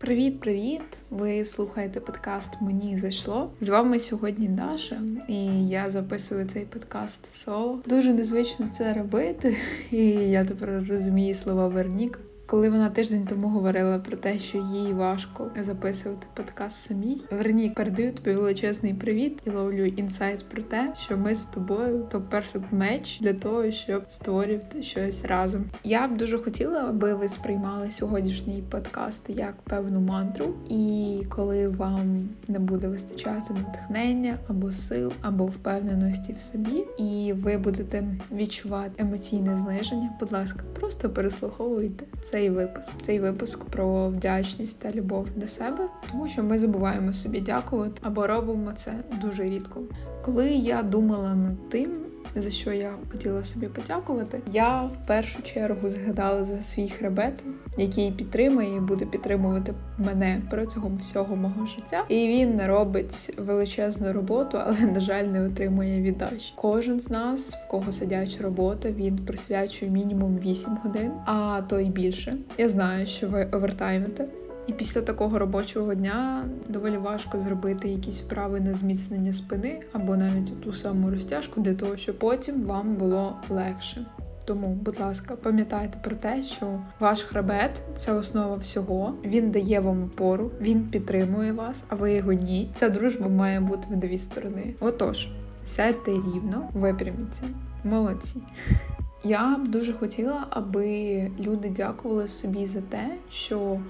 Привіт-привіт! Ви слухаєте подкаст Мені зайшло. З вами сьогодні Даша, і я записую цей подкаст соло. Дуже незвично це робити, і я тепер розумію слова Вернік. Коли вона тиждень тому говорила про те, що їй важко записувати подкаст самій, Вернік передаю тобі величезний привіт і ловлю інсайт про те, що ми з тобою то перфект меч для того, щоб створювати щось разом. Я б дуже хотіла, аби ви сприймали сьогоднішній подкаст як певну мантру, і коли вам не буде вистачати натхнення або сил, або впевненості в собі, і ви будете відчувати емоційне зниження, будь ласка, просто переслуховуйте це цей випуск. Цей випуск про вдячність та любов до себе, тому що ми забуваємо собі дякувати або робимо це дуже рідко. Коли я думала над тим, за що я хотіла собі подякувати. Я в першу чергу згадала за свій хребет, який підтримує і буде підтримувати мене протягом всього мого життя. І він робить величезну роботу, але на жаль, не отримує віддачі. Кожен з нас, в кого сидяча робота, він присвячує мінімум 8 годин, а то й більше. Я знаю, що ви овертаймите. І після такого робочого дня доволі важко зробити якісь вправи на зміцнення спини або навіть ту саму розтяжку для того, щоб потім вам було легше. Тому, будь ласка, пам'ятайте про те, що ваш хребет це основа всього. Він дає вам опору, він підтримує вас, а ви його ні. Ця дружба має бути в дві сторони. Отож, сядьте рівно, випряміться. Молодці. Я б дуже хотіла, аби люди дякували собі за те, що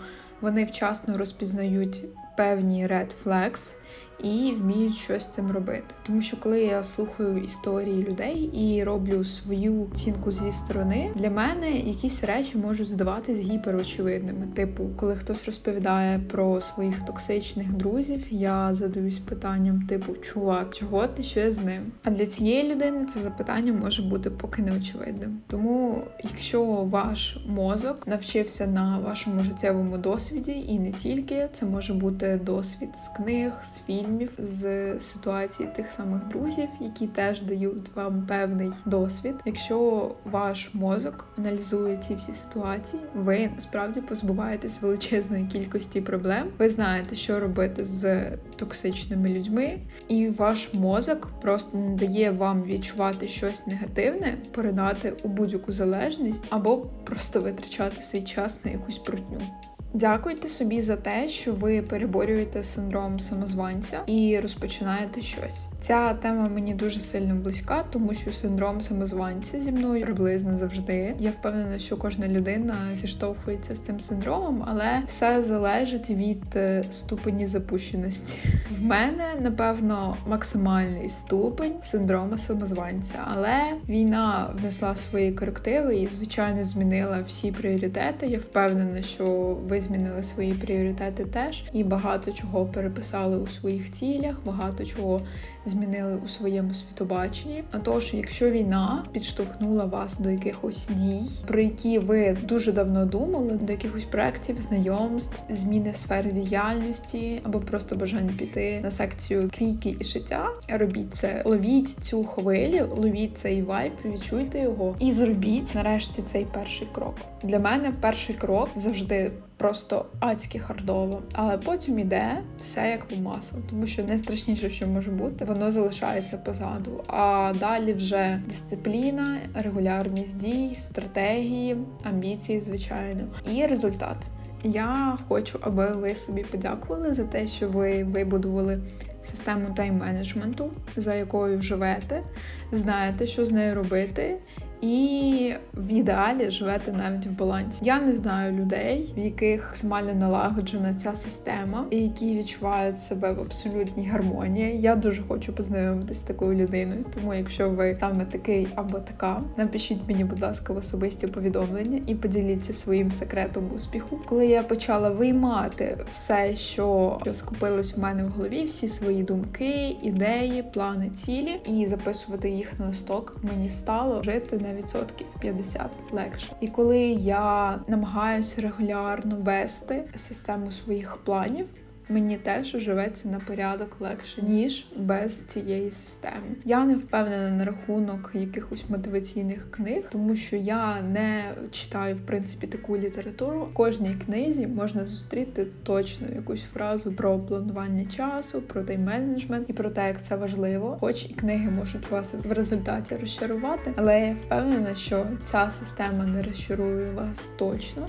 вони вчасно розпізнають певні red flags і вміють щось з цим робити. Тому що коли я слухаю історії людей і роблю свою оцінку зі сторони, для мене якісь речі можуть здаватись гіперочевидними. Типу, коли хтось розповідає про своїх токсичних друзів, я задаюсь питанням, типу, чувак, чого ти ще з ним? А для цієї людини це запитання може бути поки не очевидним. Тому, якщо ваш мозок навчився на вашому життєвому досвіді, і не тільки, це може бути досвід з книг, з фільмів, фільмів з ситуації тих самих друзів, які теж дають вам певний досвід. Якщо ваш мозок аналізує ці всі ситуації, ви справді позбуваєтесь величезної кількості проблем. Ви знаєте, що робити з токсичними людьми, і ваш мозок просто не дає вам відчувати щось негативне, передати у будь-яку залежність або просто витрачати свій час на якусь прутню. Дякуйте собі за те, що ви переборюєте синдром самозванця і розпочинаєте щось. Ця тема мені дуже сильно близька, тому що синдром самозванця зі мною приблизно завжди. Я впевнена, що кожна людина зіштовхується з цим синдромом, але все залежить від е, ступені запущеності. В мене напевно максимальний ступень синдрому самозванця, але війна внесла свої корективи і, звичайно, змінила всі пріоритети. Я впевнена, що ви змінили свої пріоритети теж і багато чого переписали у своїх цілях, багато чого змінили у своєму світобаченні. А тож, якщо війна підштовхнула вас до якихось дій, про які ви дуже давно думали, до якихось проєктів, знайомств, зміни сфери діяльності або просто бажання піти на секцію крійки і шиття, робіть це, ловіть цю хвилю, ловіть цей вайб, відчуйте його і зробіть нарешті цей перший крок. Для мене перший крок завжди просто адськи хардово. Але потім іде все як по маслу, тому що найстрашніше, що може бути, воно залишається позаду. А далі вже дисципліна, регулярність дій, стратегії, амбіції, звичайно, і результат. Я хочу, аби ви собі подякували за те, що ви вибудували систему тайм-менеджменту, за якою живете, знаєте, що з нею робити, і в ідеалі живете навіть в балансі. Я не знаю людей, в яких максимально налагоджена ця система, і які відчувають себе в абсолютній гармонії. Я дуже хочу познайомитися з такою людиною. Тому, якщо ви саме такий або така, напишіть мені, будь ласка, в особисті повідомлення і поділіться своїм секретом успіху. Коли я почала виймати все, що скупилось в мене в голові, всі свої думки, ідеї, плани, цілі, і записувати їх на листок, мені стало жити на відсотків 50 легше. І коли я намагаюся регулярно вести систему своїх планів. Мені теж живеться на порядок легше, ніж без цієї системи. Я не впевнена на рахунок якихось мотиваційних книг, тому що я не читаю в принципі таку літературу. В кожній книзі можна зустріти точно якусь фразу про планування часу, про тайм-менеджмент і про те, як це важливо. Хоч і книги можуть вас в результаті розчарувати, але я впевнена, що ця система не розчарує вас точно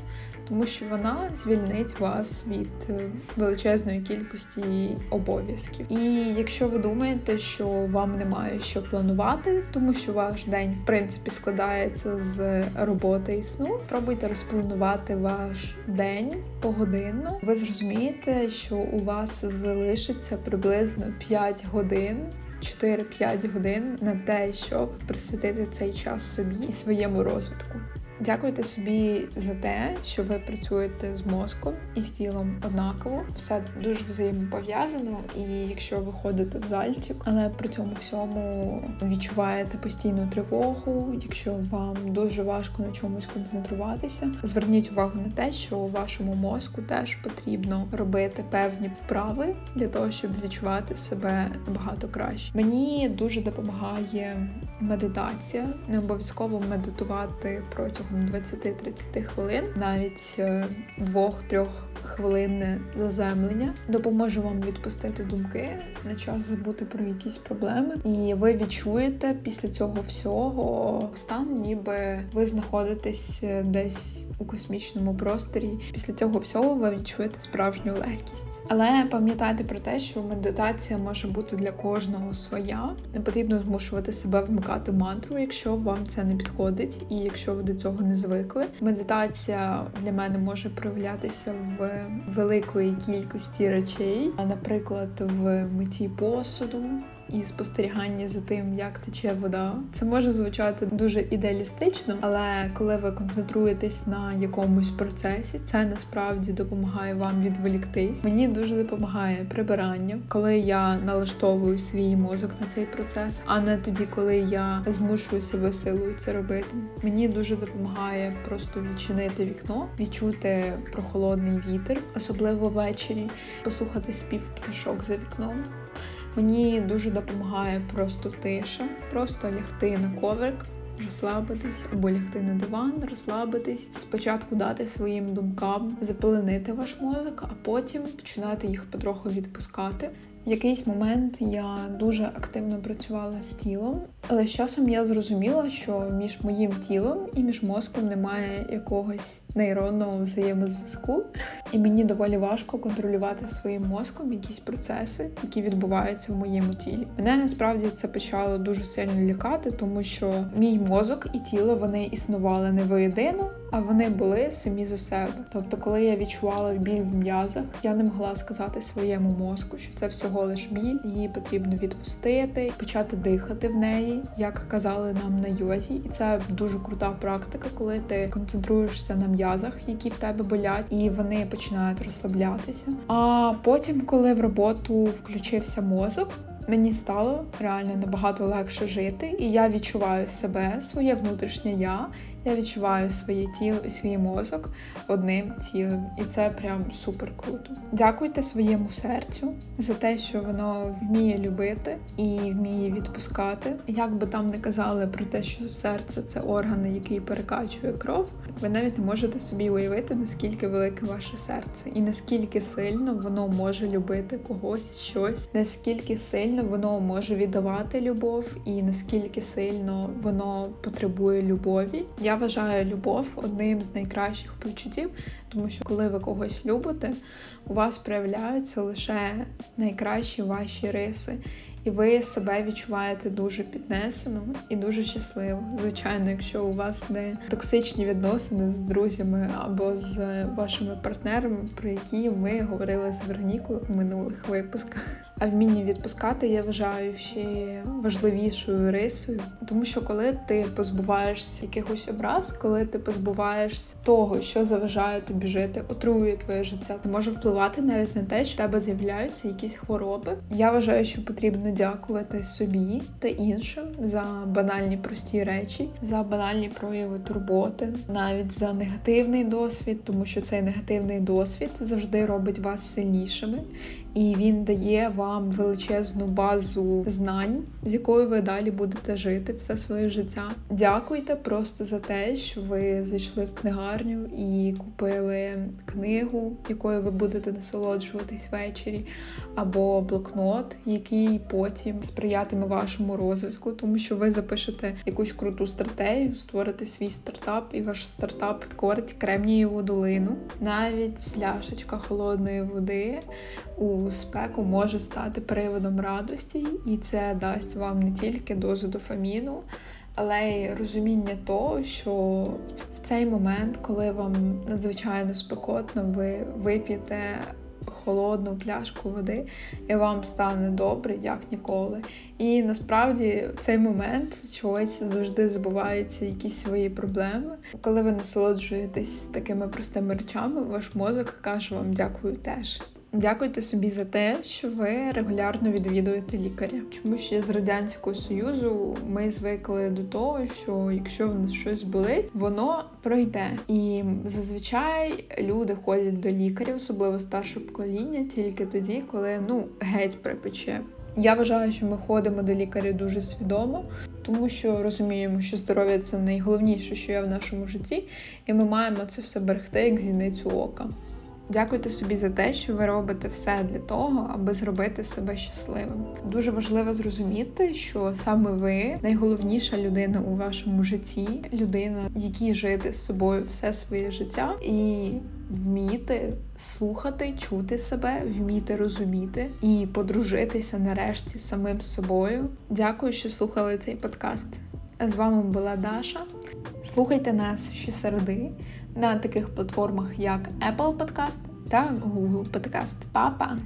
тому що вона звільнить вас від е, величезної кількості обов'язків. І якщо ви думаєте, що вам немає що планувати, тому що ваш день в принципі складається з роботи і сну, пробуйте розпланувати ваш день погодинно. Ви зрозумієте, що у вас залишиться приблизно 5 годин. 4-5 годин на те, щоб присвятити цей час собі і своєму розвитку. Дякуйте собі за те, що ви працюєте з мозком і з тілом однаково. Все дуже взаємопов'язано, і якщо ви ходите в зальчик, але при цьому всьому відчуваєте постійну тривогу, якщо вам дуже важко на чомусь концентруватися, зверніть увагу на те, що вашому мозку теж потрібно робити певні вправи для того, щоб відчувати себе набагато краще. Мені дуже допомагає медитація, не обов'язково медитувати протягом протягом 20-30 хвилин, навіть е, двох-трьох хвилинне заземлення допоможе вам відпустити думки на час забути про якісь проблеми, і ви відчуєте після цього всього стан, ніби ви знаходитесь е, десь у космічному просторі. Після цього всього ви відчуєте справжню легкість. Але пам'ятайте про те, що медитація може бути для кожного своя. Не потрібно змушувати себе вмикати мантру, якщо вам це не підходить, і якщо ви до цього не звикли. Медитація для мене може проявлятися в великої кількості речей, наприклад, в митті посуду і спостерігання за тим, як тече вода. Це може звучати дуже ідеалістично, але коли ви концентруєтесь на якомусь процесі, це насправді допомагає вам відволіктись. Мені дуже допомагає прибирання, коли я налаштовую свій мозок на цей процес, а не тоді, коли я змушую себе силою це робити. Мені дуже допомагає просто відчинити вікно, відчути прохолодний вітер, особливо ввечері, послухати спів пташок за вікном. Мені дуже допомагає просто тиша, просто лягти на коврик, розслабитись або лягти на диван, розслабитись, спочатку дати своїм думкам запеленити ваш мозок, а потім починати їх потроху відпускати. В якийсь момент я дуже активно працювала з тілом, але з часом я зрозуміла, що між моїм тілом і між мозком немає якогось нейронного взаємозв'язку, і мені доволі важко контролювати своїм мозком якісь процеси, які відбуваються в моєму тілі. Мене насправді це почало дуже сильно лякати, тому що мій мозок і тіло вони існували не воєдино, а вони були самі за себе. Тобто, коли я відчувала біль в м'язах, я не могла сказати своєму мозку, що це всього лиш біль, її потрібно відпустити, почати дихати в неї, як казали нам на йозі, і це дуже крута практика, коли ти концентруєшся на м'язах, які в тебе болять, і вони починають розслаблятися. А потім, коли в роботу включився мозок. Мені стало реально набагато легше жити, і я відчуваю себе, своє внутрішнє я, я відчуваю своє тіло і свій мозок одним цілим, і це прям супер круто. Дякуйте своєму серцю за те, що воно вміє любити і вміє відпускати. Як би там не казали про те, що серце це орган, який перекачує кров, ви навіть не можете собі уявити, наскільки велике ваше серце, і наскільки сильно воно може любити когось щось, наскільки сильно воно може віддавати любов, і наскільки сильно воно потребує любові. Я вважаю любов одним з найкращих почуттів, тому що коли ви когось любите, у вас проявляються лише найкращі ваші риси, і ви себе відчуваєте дуже піднесено і дуже щасливо. Звичайно, якщо у вас не токсичні відносини з друзями або з вашими партнерами, про які ми говорили з Веронікою у минулих випусках. А вміння відпускати я вважаю ще важливішою рисою, тому що коли ти позбуваєшся якихось образ, коли ти позбуваєшся того, що заважає тобі жити, отруює твоє життя, це може впливати навіть на те, що в тебе з'являються якісь хвороби. Я вважаю, що потрібно дякувати собі та іншим за банальні прості речі, за банальні прояви турботи, навіть за негативний досвід, тому що цей негативний досвід завжди робить вас сильнішими і він дає вам величезну базу знань, з якою ви далі будете жити все своє життя. Дякуйте просто за те, що ви зайшли в книгарню і купили книгу, якою ви будете насолоджуватись ввечері, або блокнот, який потім сприятиме вашому розвитку, тому що ви запишете якусь круту стратегію, створите свій стартап, і ваш стартап підкорить Кремнієву долину. Навіть пляшечка холодної води у спеку може стати приводом радості, і це дасть вам не тільки дозу дофаміну, але й розуміння того, що в цей момент, коли вам надзвичайно спекотно, ви вип'єте холодну пляшку води, і вам стане добре, як ніколи. І насправді в цей момент чогось завжди забуваються якісь свої проблеми. Коли ви насолоджуєтесь такими простими речами, ваш мозок каже вам дякую теж. Дякуйте собі за те, що ви регулярно відвідуєте лікаря. Чому ще з радянського союзу ми звикли до того, що якщо в нас щось болить, воно пройде. І зазвичай люди ходять до лікаря, особливо старше покоління, тільки тоді, коли ну геть припече. Я вважаю, що ми ходимо до лікаря дуже свідомо, тому що розуміємо, що здоров'я це найголовніше, що є в нашому житті, і ми маємо це все берегти як зіницю ока. Дякуйте собі за те, що ви робите все для того, аби зробити себе щасливим. Дуже важливо зрозуміти, що саме ви найголовніша людина у вашому житті, людина, якій жити з собою все своє життя, і вміти слухати, чути себе, вміти розуміти і подружитися нарешті самим собою. Дякую, що слухали цей подкаст. З вами була Даша. Слухайте нас щосереди на таких платформах, як Apple Podcast та Google Podcast. Па-па!